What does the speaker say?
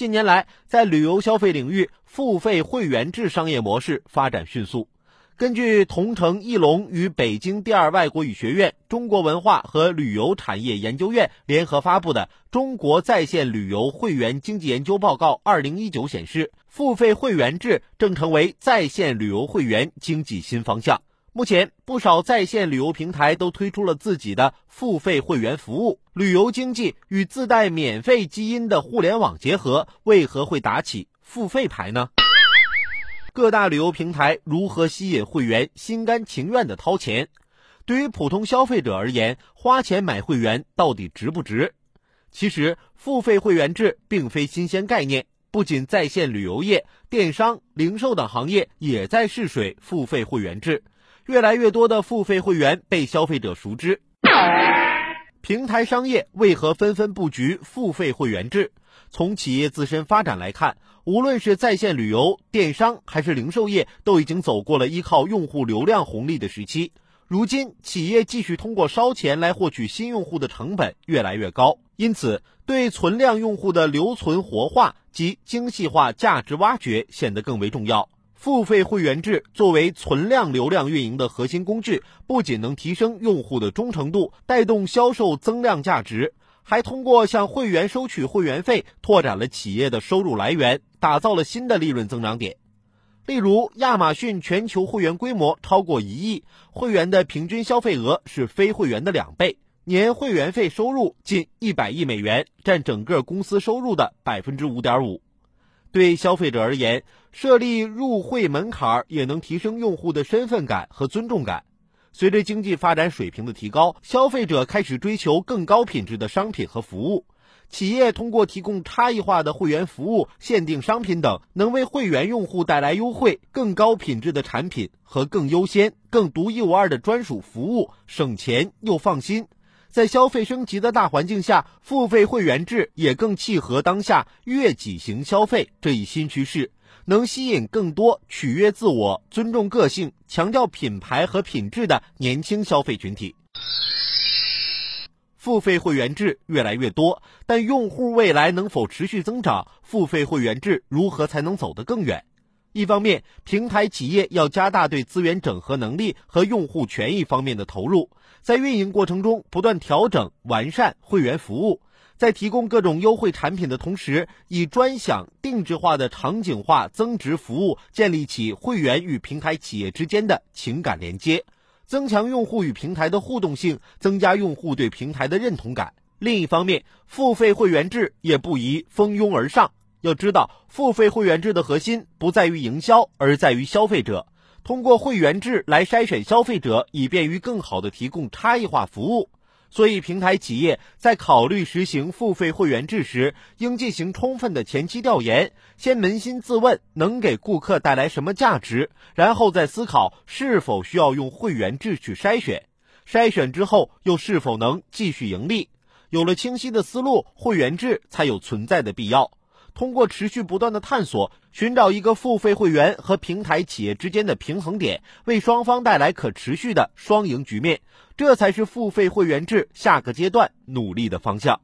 近年来，在旅游消费领域，付费会员制商业模式发展迅速。根据同城艺龙与北京第二外国语学院中国文化和旅游产业研究院联合发布的《中国在线旅游会员经济研究报告（二零一九）》显示，付费会员制正成为在线旅游会员经济新方向。目前，不少在线旅游平台都推出了自己的付费会员服务。旅游经济与自带免费基因的互联网结合，为何会打起付费牌呢？各大旅游平台如何吸引会员心甘情愿地掏钱？对于普通消费者而言，花钱买会员到底值不值？其实，付费会员制并非新鲜概念。不仅在线旅游业、电商、零售等行业也在试水付费会员制。越来越多的付费会员被消费者熟知，平台商业为何纷纷布局付费会员制？从企业自身发展来看，无论是在线旅游、电商还是零售业，都已经走过了依靠用户流量红利的时期。如今，企业继续通过烧钱来获取新用户的成本越来越高，因此对存量用户的留存活化及精细化价值挖掘显得更为重要。付费会员制作为存量流量运营的核心工具，不仅能提升用户的忠诚度，带动销售增量价值，还通过向会员收取会员费，拓展了企业的收入来源，打造了新的利润增长点。例如，亚马逊全球会员规模超过一亿，会员的平均消费额是非会员的两倍，年会员费收入近一百亿美元，占整个公司收入的百分之五点五。对消费者而言，设立入会门槛也能提升用户的身份感和尊重感。随着经济发展水平的提高，消费者开始追求更高品质的商品和服务。企业通过提供差异化的会员服务、限定商品等，能为会员用户带来优惠、更高品质的产品和更优先、更独一无二的专属服务，省钱又放心。在消费升级的大环境下，付费会员制也更契合当下悦己型消费这一新趋势，能吸引更多取悦自我、尊重个性、强调品牌和品质的年轻消费群体。付费会员制越来越多，但用户未来能否持续增长？付费会员制如何才能走得更远？一方面，平台企业要加大对资源整合能力和用户权益方面的投入，在运营过程中不断调整完善会员服务，在提供各种优惠产品的同时，以专享定制化的场景化增值服务建立起会员与平台企业之间的情感连接，增强用户与平台的互动性，增加用户对平台的认同感。另一方面，付费会员制也不宜蜂拥而上。要知道，付费会员制的核心不在于营销，而在于消费者。通过会员制来筛选消费者，以便于更好的提供差异化服务。所以，平台企业在考虑实行付费会员制时，应进行充分的前期调研，先扪心自问能给顾客带来什么价值，然后再思考是否需要用会员制去筛选。筛选之后，又是否能继续盈利？有了清晰的思路，会员制才有存在的必要。通过持续不断的探索，寻找一个付费会员和平台企业之间的平衡点，为双方带来可持续的双赢局面，这才是付费会员制下个阶段努力的方向。